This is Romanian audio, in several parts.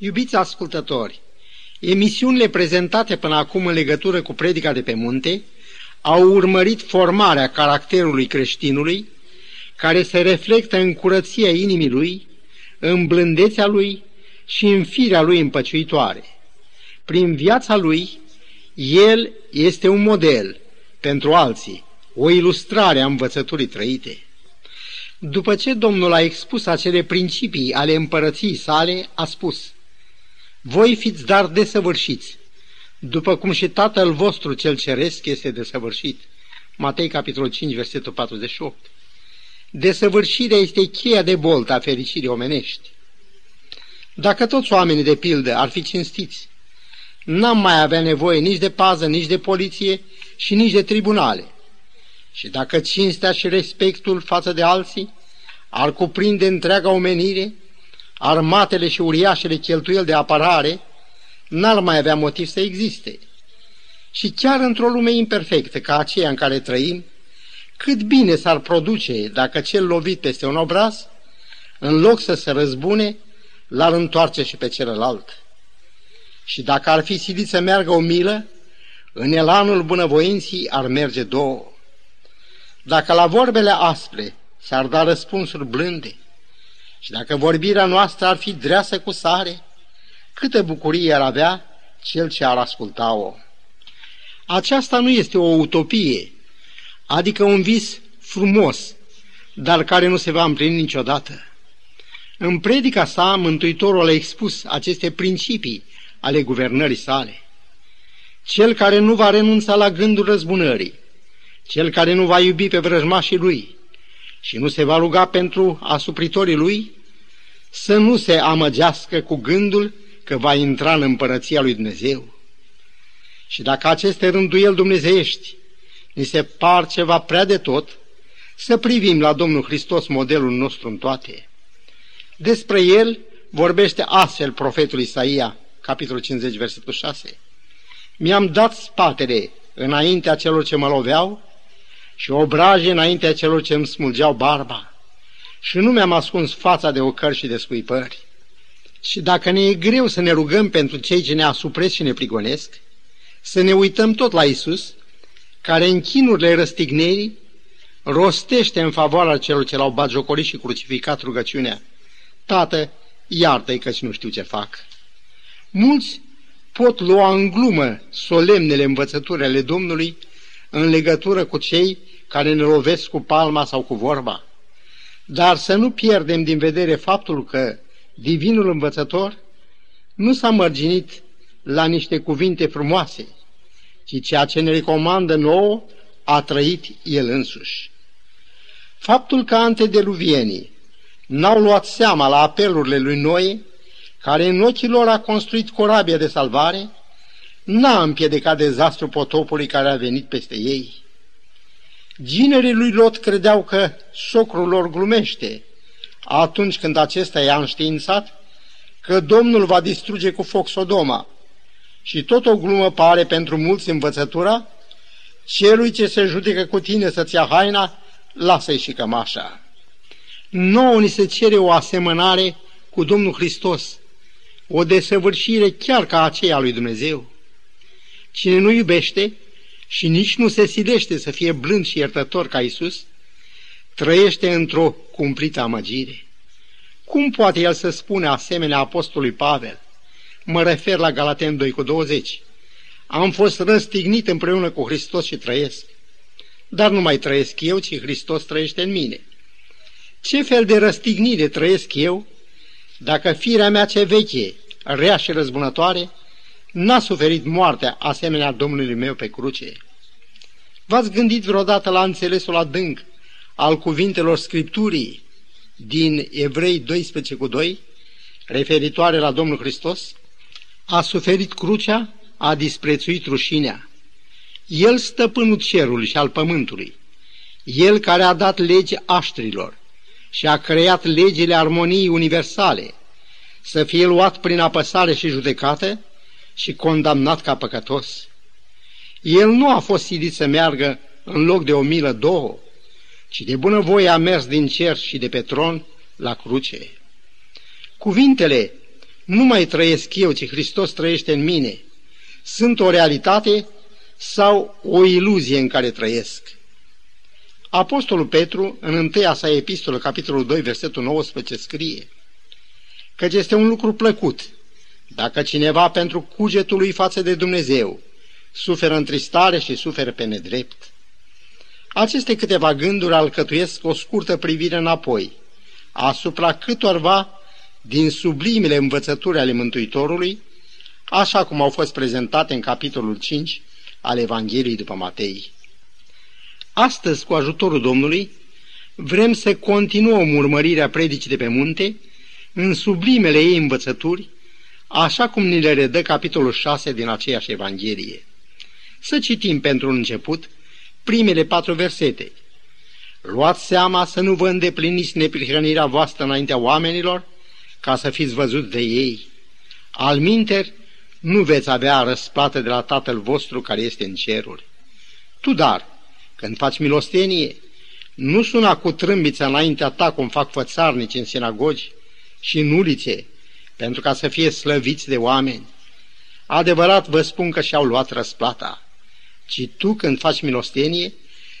Iubiți ascultători, emisiunile prezentate până acum în legătură cu predica de pe munte au urmărit formarea caracterului creștinului, care se reflectă în curăția inimii lui, în blândețea lui și în firea lui împăciuitoare. Prin viața lui, el este un model pentru alții, o ilustrare a învățăturii trăite. După ce Domnul a expus acele principii ale împărăției sale, a spus, Voi fiți dar desăvârșiți, după cum și Tatăl vostru cel ceresc este desăvârșit. Matei, capitolul 5, versetul 48. Desăvârșirea este cheia de boltă a fericirii omenești. Dacă toți oamenii de pildă ar fi cinstiți, n-am mai avea nevoie nici de pază, nici de poliție și nici de tribunale. Și dacă cinstea și respectul față de alții ar cuprinde întreaga omenire, armatele și uriașele cheltuieli de apărare n-ar mai avea motiv să existe. Și chiar într-o lume imperfectă ca aceea în care trăim, cât bine s-ar produce dacă cel lovit peste un obraz, în loc să se răzbune, l-ar întoarce și pe celălalt. Și dacă ar fi silit să meargă o milă, în elanul bunăvoinții ar merge două. Dacă la vorbele aspre s-ar da răspunsuri blânde și dacă vorbirea noastră ar fi dreasă cu sare, câtă bucurie ar avea cel ce ar asculta-o. Aceasta nu este o utopie, adică un vis frumos, dar care nu se va împlini niciodată. În predica sa, Mântuitorul a expus aceste principii ale guvernării sale. Cel care nu va renunța la gândul răzbunării, cel care nu va iubi pe vrăjmașii lui și nu se va ruga pentru asupritorii lui, să nu se amăgească cu gândul că va intra în împărăția lui Dumnezeu. Și dacă aceste rânduieli dumnezeiești ni se par ceva prea de tot, să privim la Domnul Hristos modelul nostru în toate. Despre el vorbește astfel profetul Isaia, capitolul 50, versetul 6. Mi-am dat spatele înaintea celor ce mă loveau și obraje înaintea celor ce îmi smulgeau barba și nu mi-am ascuns fața de ocări și de scuipări. Și dacă ne e greu să ne rugăm pentru cei ce ne asupresc și ne prigonesc, să ne uităm tot la Isus, care în chinurile răstignerii rostește în favoarea celor ce l-au batjocorit și crucificat rugăciunea. Tată, iartă-i căci nu știu ce fac. Mulți pot lua în glumă solemnele învățături ale Domnului în legătură cu cei care ne lovesc cu palma sau cu vorba. Dar să nu pierdem din vedere faptul că divinul învățător nu s-a mărginit la niște cuvinte frumoase, ci ceea ce ne recomandă nouă a trăit el însuși. Faptul că antedeluvienii n-au luat seama la apelurile lui Noe, care în ochii lor a construit corabia de salvare, n-a împiedicat dezastru potopului care a venit peste ei. Ginerii lui Lot credeau că socrul lor glumește atunci când acesta i-a înștiințat că Domnul va distruge cu foc Sodoma. Și tot o glumă pare pentru mulți învățătura, celui ce se judecă cu tine să-ți ia haina, lasă-i și cămașa. Nouă ni se cere o asemănare cu Domnul Hristos, o desăvârșire chiar ca aceea lui Dumnezeu. Cine nu iubește și nici nu se silește să fie blând și iertător ca Isus, trăiește într-o cumplită amăgire. Cum poate el să spune asemenea apostolului Pavel? Mă refer la Galaten 2 cu 20. Am fost răstignit împreună cu Hristos și trăiesc. Dar nu mai trăiesc eu, ci Hristos trăiește în mine. Ce fel de răstignire trăiesc eu dacă firea mea ce veche, rea și răzbunătoare, n-a suferit moartea asemenea Domnului meu pe cruce. V-ați gândit vreodată la înțelesul adânc al cuvintelor Scripturii din Evrei 12 cu 2, referitoare la Domnul Hristos? A suferit crucea, a disprețuit rușinea. El stăpânul cerului și al pământului. El care a dat legi aștrilor și a creat legile armoniei universale, să fie luat prin apăsare și judecată, și condamnat ca păcătos. El nu a fost silit să meargă în loc de o milă două, ci de bunăvoie a mers din cer și de pe tron la cruce. Cuvintele, nu mai trăiesc eu, ci Hristos trăiește în mine, sunt o realitate sau o iluzie în care trăiesc? Apostolul Petru, în întâia sa epistolă, capitolul 2, versetul 19, scrie căci este un lucru plăcut dacă cineva pentru cugetul lui față de Dumnezeu suferă întristare și suferă pe nedrept. Aceste câteva gânduri alcătuiesc o scurtă privire înapoi asupra câtorva din sublimile învățături ale Mântuitorului, așa cum au fost prezentate în capitolul 5 al Evangheliei după Matei. Astăzi, cu ajutorul Domnului, vrem să continuăm urmărirea predicii de pe munte în sublimele ei învățături, așa cum ni le redă capitolul 6 din aceeași Evanghelie. Să citim pentru un început primele patru versete. Luați seama să nu vă îndepliniți neprihănirea voastră înaintea oamenilor, ca să fiți văzut de ei. Al minter, nu veți avea răsplată de la Tatăl vostru care este în ceruri. Tu, dar, când faci milostenie, nu suna cu trâmbița înaintea ta cum fac fățarnici în sinagogi și în ulițe, pentru ca să fie slăviți de oameni. Adevărat vă spun că și-au luat răsplata. Ci tu, când faci milostenie,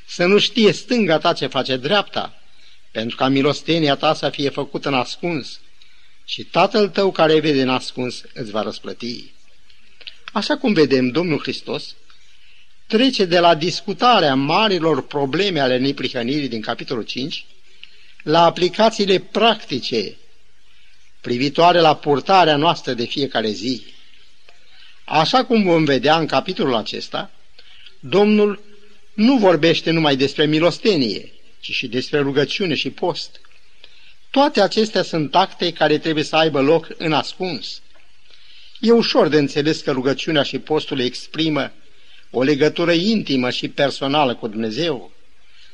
să nu știe stânga ta ce face dreapta, pentru ca milostenia ta să fie făcută în ascuns și tatăl tău care vede în ascuns îți va răsplăti. Așa cum vedem, Domnul Hristos trece de la discutarea marilor probleme ale neprihănirii din capitolul 5 la aplicațiile practice privitoare la purtarea noastră de fiecare zi. Așa cum vom vedea în capitolul acesta, Domnul nu vorbește numai despre milostenie, ci și despre rugăciune și post. Toate acestea sunt acte care trebuie să aibă loc în ascuns. E ușor de înțeles că rugăciunea și postul exprimă o legătură intimă și personală cu Dumnezeu,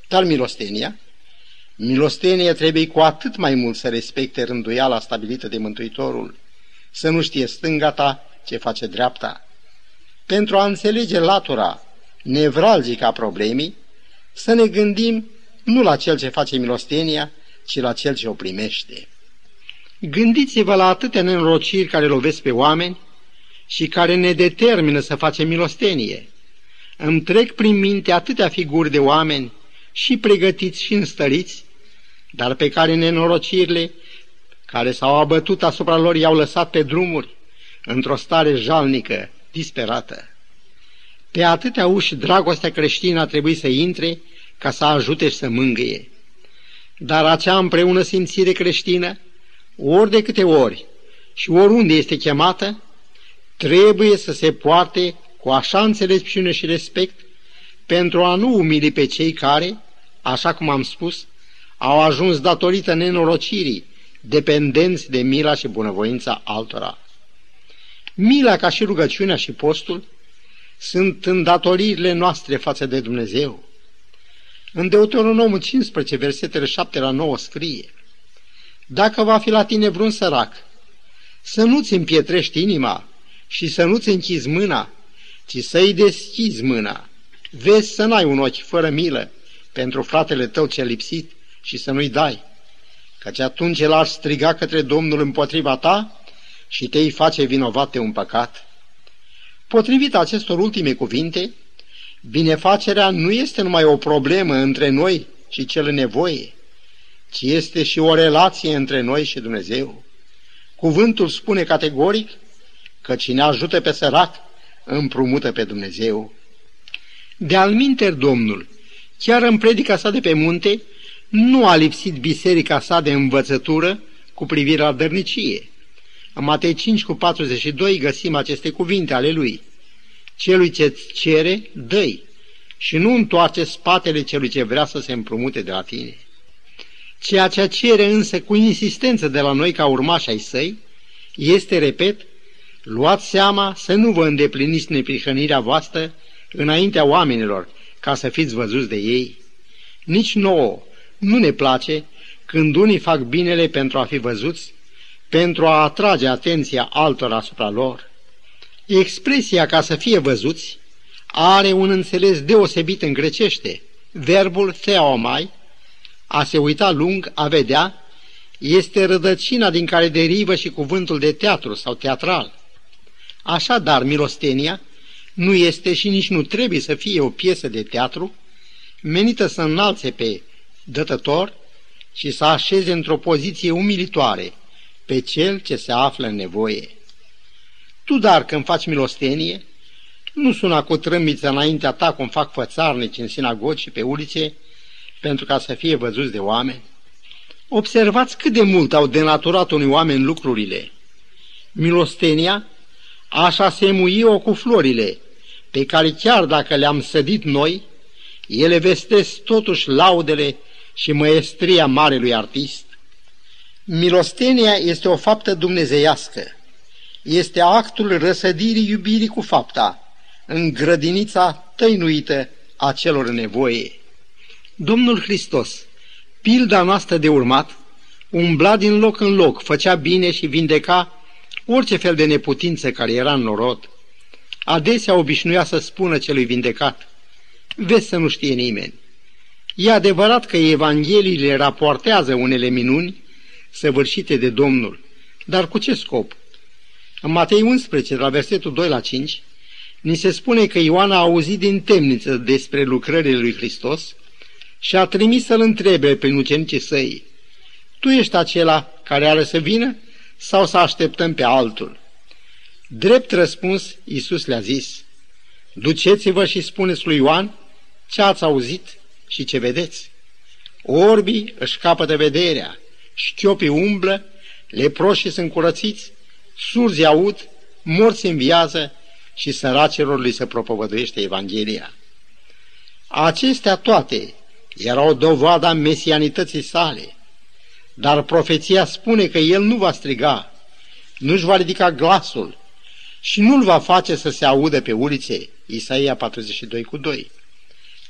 dar milostenia? Milostenia trebuie cu atât mai mult să respecte rânduiala stabilită de Mântuitorul, să nu știe stânga ta ce face dreapta. Pentru a înțelege latura nevralgică a problemei, să ne gândim nu la cel ce face milostenia, ci la cel ce o primește. Gândiți-vă la atâtea nenorociri care lovesc pe oameni și care ne determină să facem milostenie. Îmi trec prin minte atâtea figuri de oameni, și pregătiți și înstăriți, dar pe care nenorocirile care s-au abătut asupra lor i-au lăsat pe drumuri, într-o stare jalnică, disperată. Pe atâtea uși dragostea creștină a trebuit să intre ca să ajute și să mângâie. Dar acea împreună simțire creștină, ori de câte ori și oriunde este chemată, trebuie să se poarte cu așa înțelepciune și respect pentru a nu umili pe cei care, așa cum am spus, au ajuns datorită nenorocirii, dependenți de mila și bunăvoința altora. Mila ca și rugăciunea și postul sunt îndatoririle noastre față de Dumnezeu. În Deuteronomul 15, versetele 7 la 9 scrie Dacă va fi la tine vreun sărac, să nu-ți împietrești inima și să nu-ți închizi mâna, ci să-i deschizi mâna. Vezi să n-ai un ochi fără milă pentru fratele tău ce lipsit și să nu-i dai, căci atunci el ar striga către Domnul împotriva ta și te-i face vinovat de un păcat. Potrivit acestor ultime cuvinte, binefacerea nu este numai o problemă între noi și cel în nevoie, ci este și o relație între noi și Dumnezeu. Cuvântul spune categoric că cine ajută pe sărac, împrumută pe Dumnezeu. De alminter Domnul, chiar în predica sa de pe munte, nu a lipsit biserica sa de învățătură cu privire la dărnicie. În Matei 5 cu 42 găsim aceste cuvinte ale lui. Celui ce cere, dă și nu întoarce spatele celui ce vrea să se împrumute de la tine. Ceea ce cere însă cu insistență de la noi ca urmași ai săi, este, repet, luați seama să nu vă îndepliniți neprihănirea voastră înaintea oamenilor, ca să fiți văzuți de ei. Nici nouă nu ne place când unii fac binele pentru a fi văzuți, pentru a atrage atenția altora asupra lor. Expresia ca să fie văzuți are un înțeles deosebit în grecește. Verbul theomai, a se uita lung, a vedea, este rădăcina din care derivă și cuvântul de teatru sau teatral. Așadar, milostenia nu este și nici nu trebuie să fie o piesă de teatru menită să înalțe pe dătător și să așeze într-o poziție umilitoare pe cel ce se află în nevoie. Tu, dar, când faci milostenie, nu suna cu trâmbița înaintea ta cum fac fățarnici în sinagogi și pe ulițe, pentru ca să fie văzuți de oameni. Observați cât de mult au denaturat unii oameni lucrurile. Milostenia așa se muie-o cu florile, pe care chiar dacă le-am sădit noi, ele vestesc totuși laudele și măestria marelui artist. Milostenia este o faptă dumnezeiască. Este actul răsădirii iubirii cu fapta, în grădinița tăinuită a celor nevoie. Domnul Hristos, pilda noastră de urmat, umbla din loc în loc, făcea bine și vindeca orice fel de neputință care era în norod. Adesea obișnuia să spună celui vindecat, vezi să nu știe nimeni. E adevărat că Evangheliile raportează unele minuni săvârșite de Domnul, dar cu ce scop? În Matei 11, de la versetul 2 la 5, ni se spune că Ioan a auzit din temniță despre lucrările lui Hristos și a trimis să-l întrebe pe ucenicii săi, Tu ești acela care are să vină sau să așteptăm pe altul? Drept răspuns, Iisus le-a zis, Duceți-vă și spuneți lui Ioan ce ați auzit și ce vedeți. Orbii își capătă vederea, șchiopii umblă, leproșii sunt curățiți, surzi aud, morți înviază și săracilor li se propovăduiește Evanghelia. Acestea toate erau dovada mesianității sale, dar profeția spune că el nu va striga, nu-și va ridica glasul și nu-l va face să se audă pe ulițe, Isaia 42 cu 2.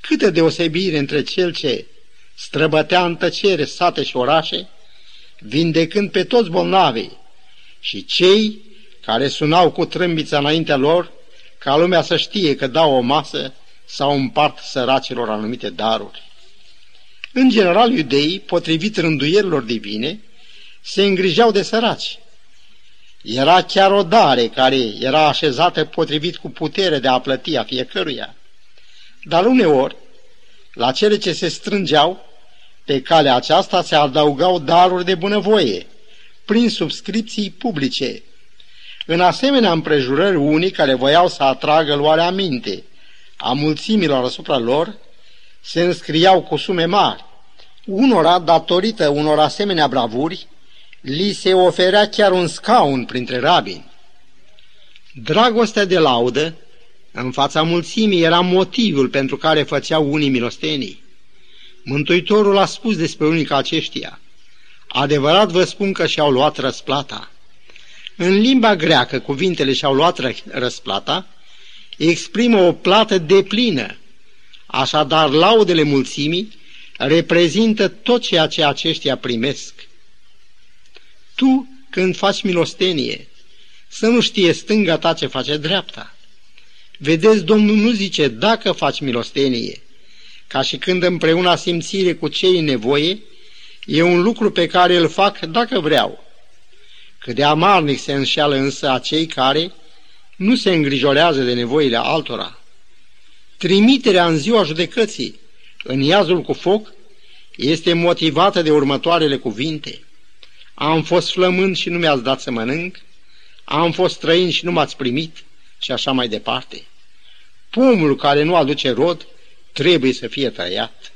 Câtă deosebire între cel ce străbătea în tăcere sate și orașe, vindecând pe toți bolnavii, și cei care sunau cu trâmbița înaintea lor, ca lumea să știe că dau o masă sau împart săracilor anumite daruri. În general, iudeii, potrivit rânduierilor divine, se îngrijeau de săraci. Era chiar o dare care era așezată potrivit cu putere de a plăti a fiecăruia. Dar uneori, la cele ce se strângeau, pe calea aceasta se adăugau daruri de bunăvoie, prin subscripții publice. În asemenea împrejurări unii care voiau să atragă luarea minte a mulțimilor asupra lor, se înscriau cu sume mari. Unora, datorită unor asemenea bravuri, li se oferea chiar un scaun printre rabini. Dragostea de laudă în fața mulțimii era motivul pentru care făceau unii milostenii. Mântuitorul a spus despre unii ca aceștia, adevărat vă spun că și-au luat răsplata. În limba greacă, cuvintele și-au luat răsplata, exprimă o plată deplină, așadar laudele mulțimii reprezintă tot ceea ce aceștia primesc. Tu, când faci milostenie, să nu știe stânga ta ce face dreapta. Vedeți, Domnul nu zice dacă faci milostenie, ca și când împreună simțire cu cei în nevoie, e un lucru pe care îl fac dacă vreau. Cât de amarnic se înșeală însă acei care nu se îngrijorează de nevoile altora. Trimiterea în ziua judecății, în iazul cu foc, este motivată de următoarele cuvinte. Am fost flămând și nu mi-ați dat să mănânc, am fost străin și nu m-ați primit, și așa mai departe. Pomul care nu aduce rod trebuie să fie tăiat.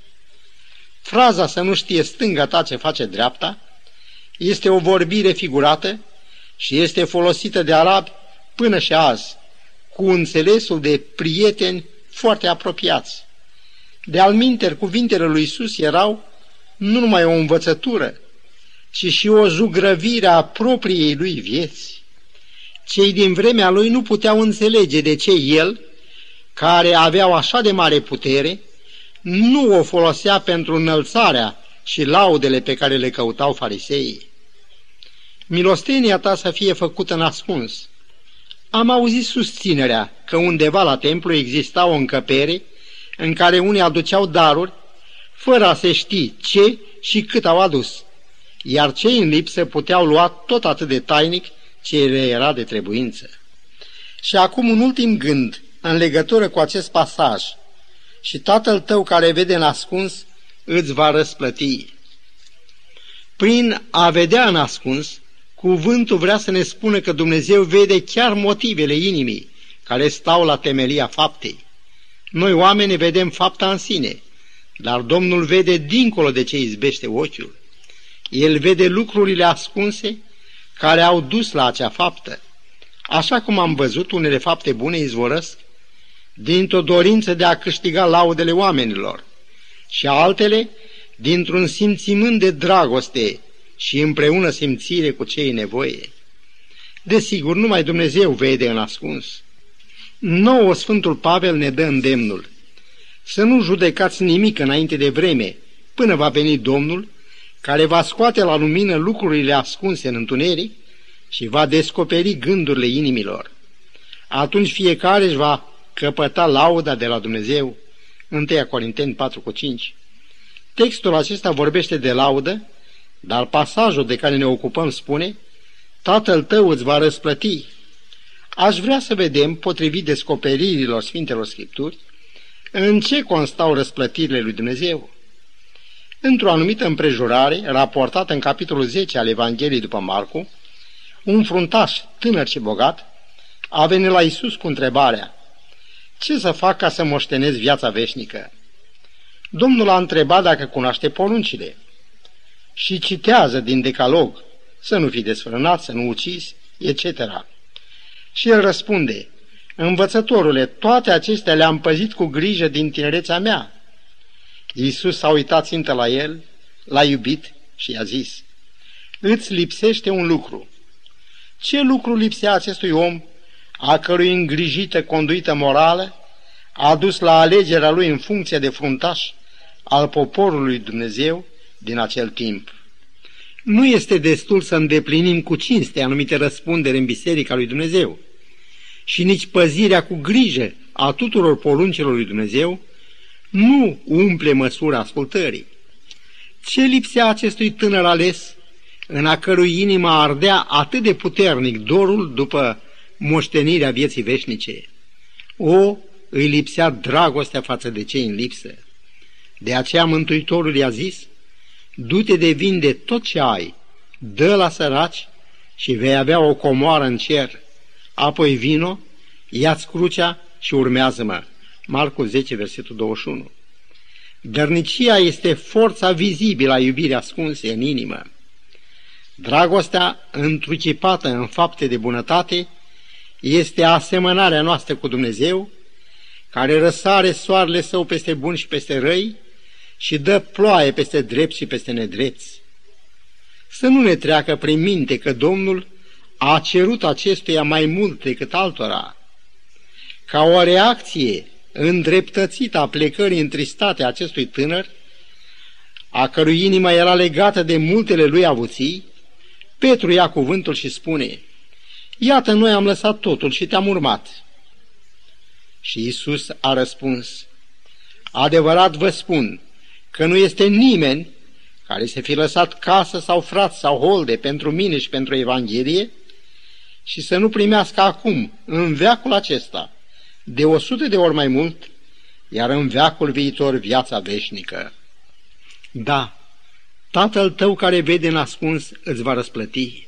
Fraza să nu știe stânga ta ce face dreapta este o vorbire figurată și este folosită de arabi până și azi, cu înțelesul de prieteni foarte apropiați. De alminter, cuvintele lui Isus erau nu numai o învățătură, ci și o zugrăvire a propriei lui vieți. Cei din vremea lui nu puteau înțelege de ce el, care aveau așa de mare putere, nu o folosea pentru înălțarea și laudele pe care le căutau fariseii. Milostenia ta să fie făcută în ascuns. Am auzit susținerea că undeva la templu exista o încăpere în care unii aduceau daruri fără a se ști ce și cât au adus. iar cei în lipsă puteau lua tot atât de tainic ce le era de trebuință. Și acum un ultim gând în legătură cu acest pasaj. Și tatăl tău care vede în ascuns îți va răsplăti. Prin a vedea în ascuns, cuvântul vrea să ne spună că Dumnezeu vede chiar motivele inimii care stau la temelia faptei. Noi oameni vedem fapta în sine, dar Domnul vede dincolo de ce izbește ochiul. El vede lucrurile ascunse care au dus la acea faptă. Așa cum am văzut, unele fapte bune izvorăsc dintr-o dorință de a câștiga laudele oamenilor și altele dintr-un simțimânt de dragoste și împreună simțire cu cei nevoie. Desigur, numai Dumnezeu vede în ascuns. Nouă Sfântul Pavel ne dă îndemnul să nu judecați nimic înainte de vreme, până va veni Domnul, care va scoate la lumină lucrurile ascunse în întuneric și va descoperi gândurile inimilor. Atunci fiecare își va căpăta lauda de la Dumnezeu. 1 Corinteni 4 cu 5. Textul acesta vorbește de laudă, dar pasajul de care ne ocupăm spune Tatăl tău îți va răsplăti. Aș vrea să vedem, potrivit descoperirilor Sfintelor Scripturi, în ce constau răsplătirile lui Dumnezeu. Într-o anumită împrejurare, raportată în capitolul 10 al Evangheliei după Marcu, un fruntaș tânăr și bogat a venit la Isus cu întrebarea Ce să fac ca să moștenez viața veșnică? Domnul a întrebat dacă cunoaște poruncile și citează din decalog să nu fi desfrânat, să nu ucizi, etc. Și el răspunde, Învățătorule, toate acestea le-am păzit cu grijă din tinerețea mea. Iisus s-a uitat țintă la el, l-a iubit și i-a zis, Îți lipsește un lucru. Ce lucru lipsea acestui om, a cărui îngrijită conduită morală a dus la alegerea lui în funcție de fruntaș al poporului Dumnezeu din acel timp? Nu este destul să îndeplinim cu cinste anumite răspundere în Biserica lui Dumnezeu și nici păzirea cu grijă a tuturor poruncilor lui Dumnezeu nu umple măsura ascultării. Ce lipsea acestui tânăr ales, în a cărui inima ardea atât de puternic dorul după moștenirea vieții veșnice? O, îi lipsea dragostea față de cei în lipsă. De aceea Mântuitorul i-a zis, du-te de vinde tot ce ai, dă la săraci și vei avea o comoară în cer. Apoi vino, ia-ți crucea și urmează-mă. Marcu 10, versetul 21. Dărnicia este forța vizibilă a iubirii ascunse în inimă. Dragostea întrucipată în fapte de bunătate este asemănarea noastră cu Dumnezeu, care răsare soarele său peste bun și peste răi și dă ploaie peste drept și peste nedrepți. Să nu ne treacă prin minte că Domnul a cerut acestuia mai mult decât altora. Ca o reacție îndreptățită a plecării întristate acestui tânăr, a cărui inimă era legată de multele lui avuții, Petru ia cuvântul și spune, Iată, noi am lăsat totul și te-am urmat. Și Isus a răspuns, Adevărat vă spun că nu este nimeni care să fi lăsat casă sau frați sau holde pentru mine și pentru Evanghelie și să nu primească acum, în veacul acesta, de o sută de ori mai mult, iar în veacul viitor viața veșnică. Da, Tatăl tău care vede în ascuns îți va răsplăti.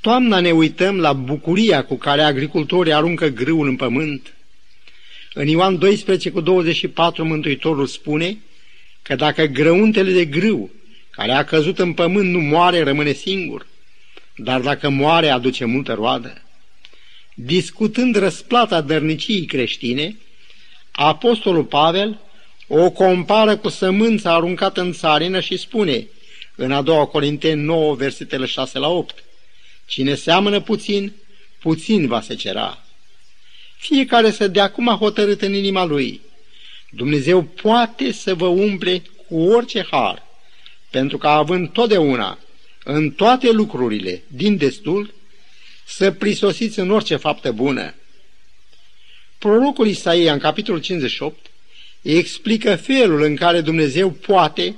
Toamna ne uităm la bucuria cu care agricultorii aruncă grâul în pământ. În Ioan 12 cu 24 Mântuitorul spune că dacă grăuntele de grâu care a căzut în pământ nu moare, rămâne singur, dar dacă moare, aduce multă roadă discutând răsplata dărniciei creștine, Apostolul Pavel o compară cu sămânța aruncată în țarină și spune în a doua Corinteni 9, versetele 6 la 8, Cine seamănă puțin, puțin va se cera. Fiecare să de acum a hotărât în inima lui. Dumnezeu poate să vă umple cu orice har, pentru că având totdeauna, în toate lucrurile, din destul, să prisosiți în orice faptă bună. Prorocul Isaia, în capitolul 58, explică felul în care Dumnezeu poate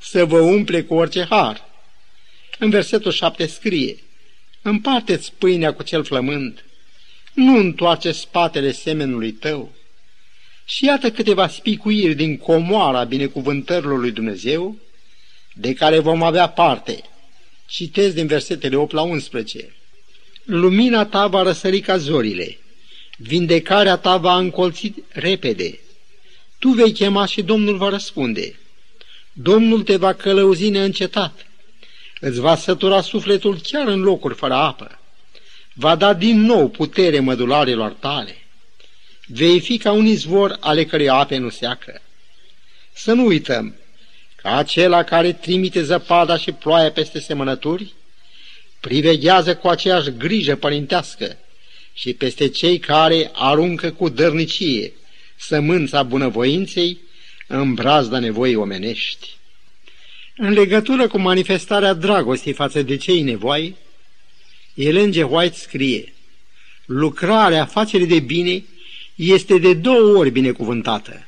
să vă umple cu orice har. În versetul 7 scrie, Împarteți pâinea cu cel flământ, nu întoarce spatele semenului tău. Și iată câteva spicuiri din comoara binecuvântărilor lui Dumnezeu, de care vom avea parte. Citez din versetele 8 la 11. Lumina ta va răsări ca zorile, vindecarea ta va încolți repede. Tu vei chema și Domnul va răspunde. Domnul te va călăuzi neîncetat. Îți va sătura sufletul chiar în locuri fără apă. Va da din nou putere mădularilor tale. Vei fi ca un izvor ale cărei ape nu seacă. Să nu uităm că acela care trimite zăpada și ploaia peste semănături, priveghează cu aceeași grijă părintească și peste cei care aruncă cu dărnicie sămânța bunăvoinței în brazda nevoii omenești. În legătură cu manifestarea dragostei față de cei nevoi, Ellen G. White scrie, lucrarea afacerii de bine este de două ori binecuvântată.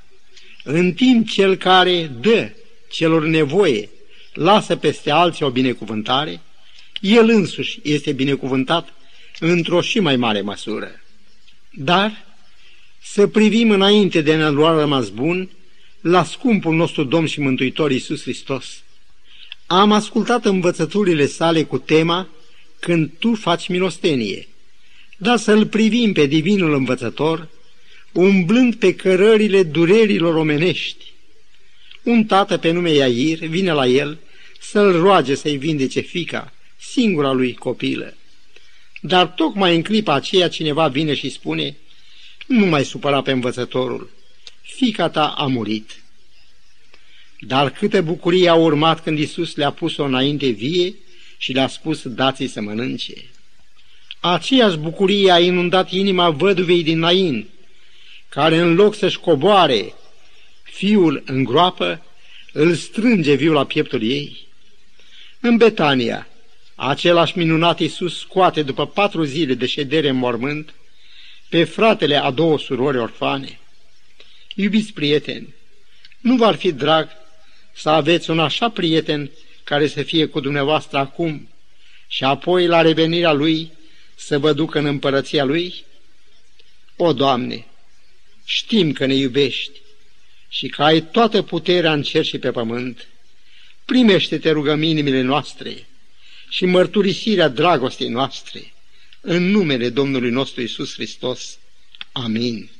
În timp cel care dă celor nevoie lasă peste alții o binecuvântare, el însuși este binecuvântat într-o și mai mare măsură. Dar să privim înainte de a lua rămas bun la scumpul nostru Domn și Mântuitor Iisus Hristos. Am ascultat învățăturile sale cu tema Când tu faci milostenie, dar să-l privim pe divinul învățător, umblând pe cărările durerilor omenești. Un tată pe nume Iair vine la el să-l roage să-i vindece fica, singura lui copilă. Dar tocmai în clipa aceea cineva vine și spune, nu mai supăra pe învățătorul, fica ta a murit. Dar câtă bucurie a urmat când Isus le-a pus-o înainte vie și le-a spus, dați să mănânce. Aceeași bucurie a inundat inima văduvei din Nain, care în loc să-și coboare fiul în groapă, îl strânge viu la pieptul ei. În Betania, același minunat Iisus scoate după patru zile de ședere în mormânt pe fratele a două surori orfane. Iubiți prieteni, nu v-ar fi drag să aveți un așa prieten care să fie cu dumneavoastră acum și apoi la revenirea lui să vă ducă în împărăția lui? O, Doamne, știm că ne iubești și că ai toată puterea în cer și pe pământ. Primește-te rugăminimile noastre și mărturisirea dragostei noastre în numele Domnului nostru Isus Hristos. Amin.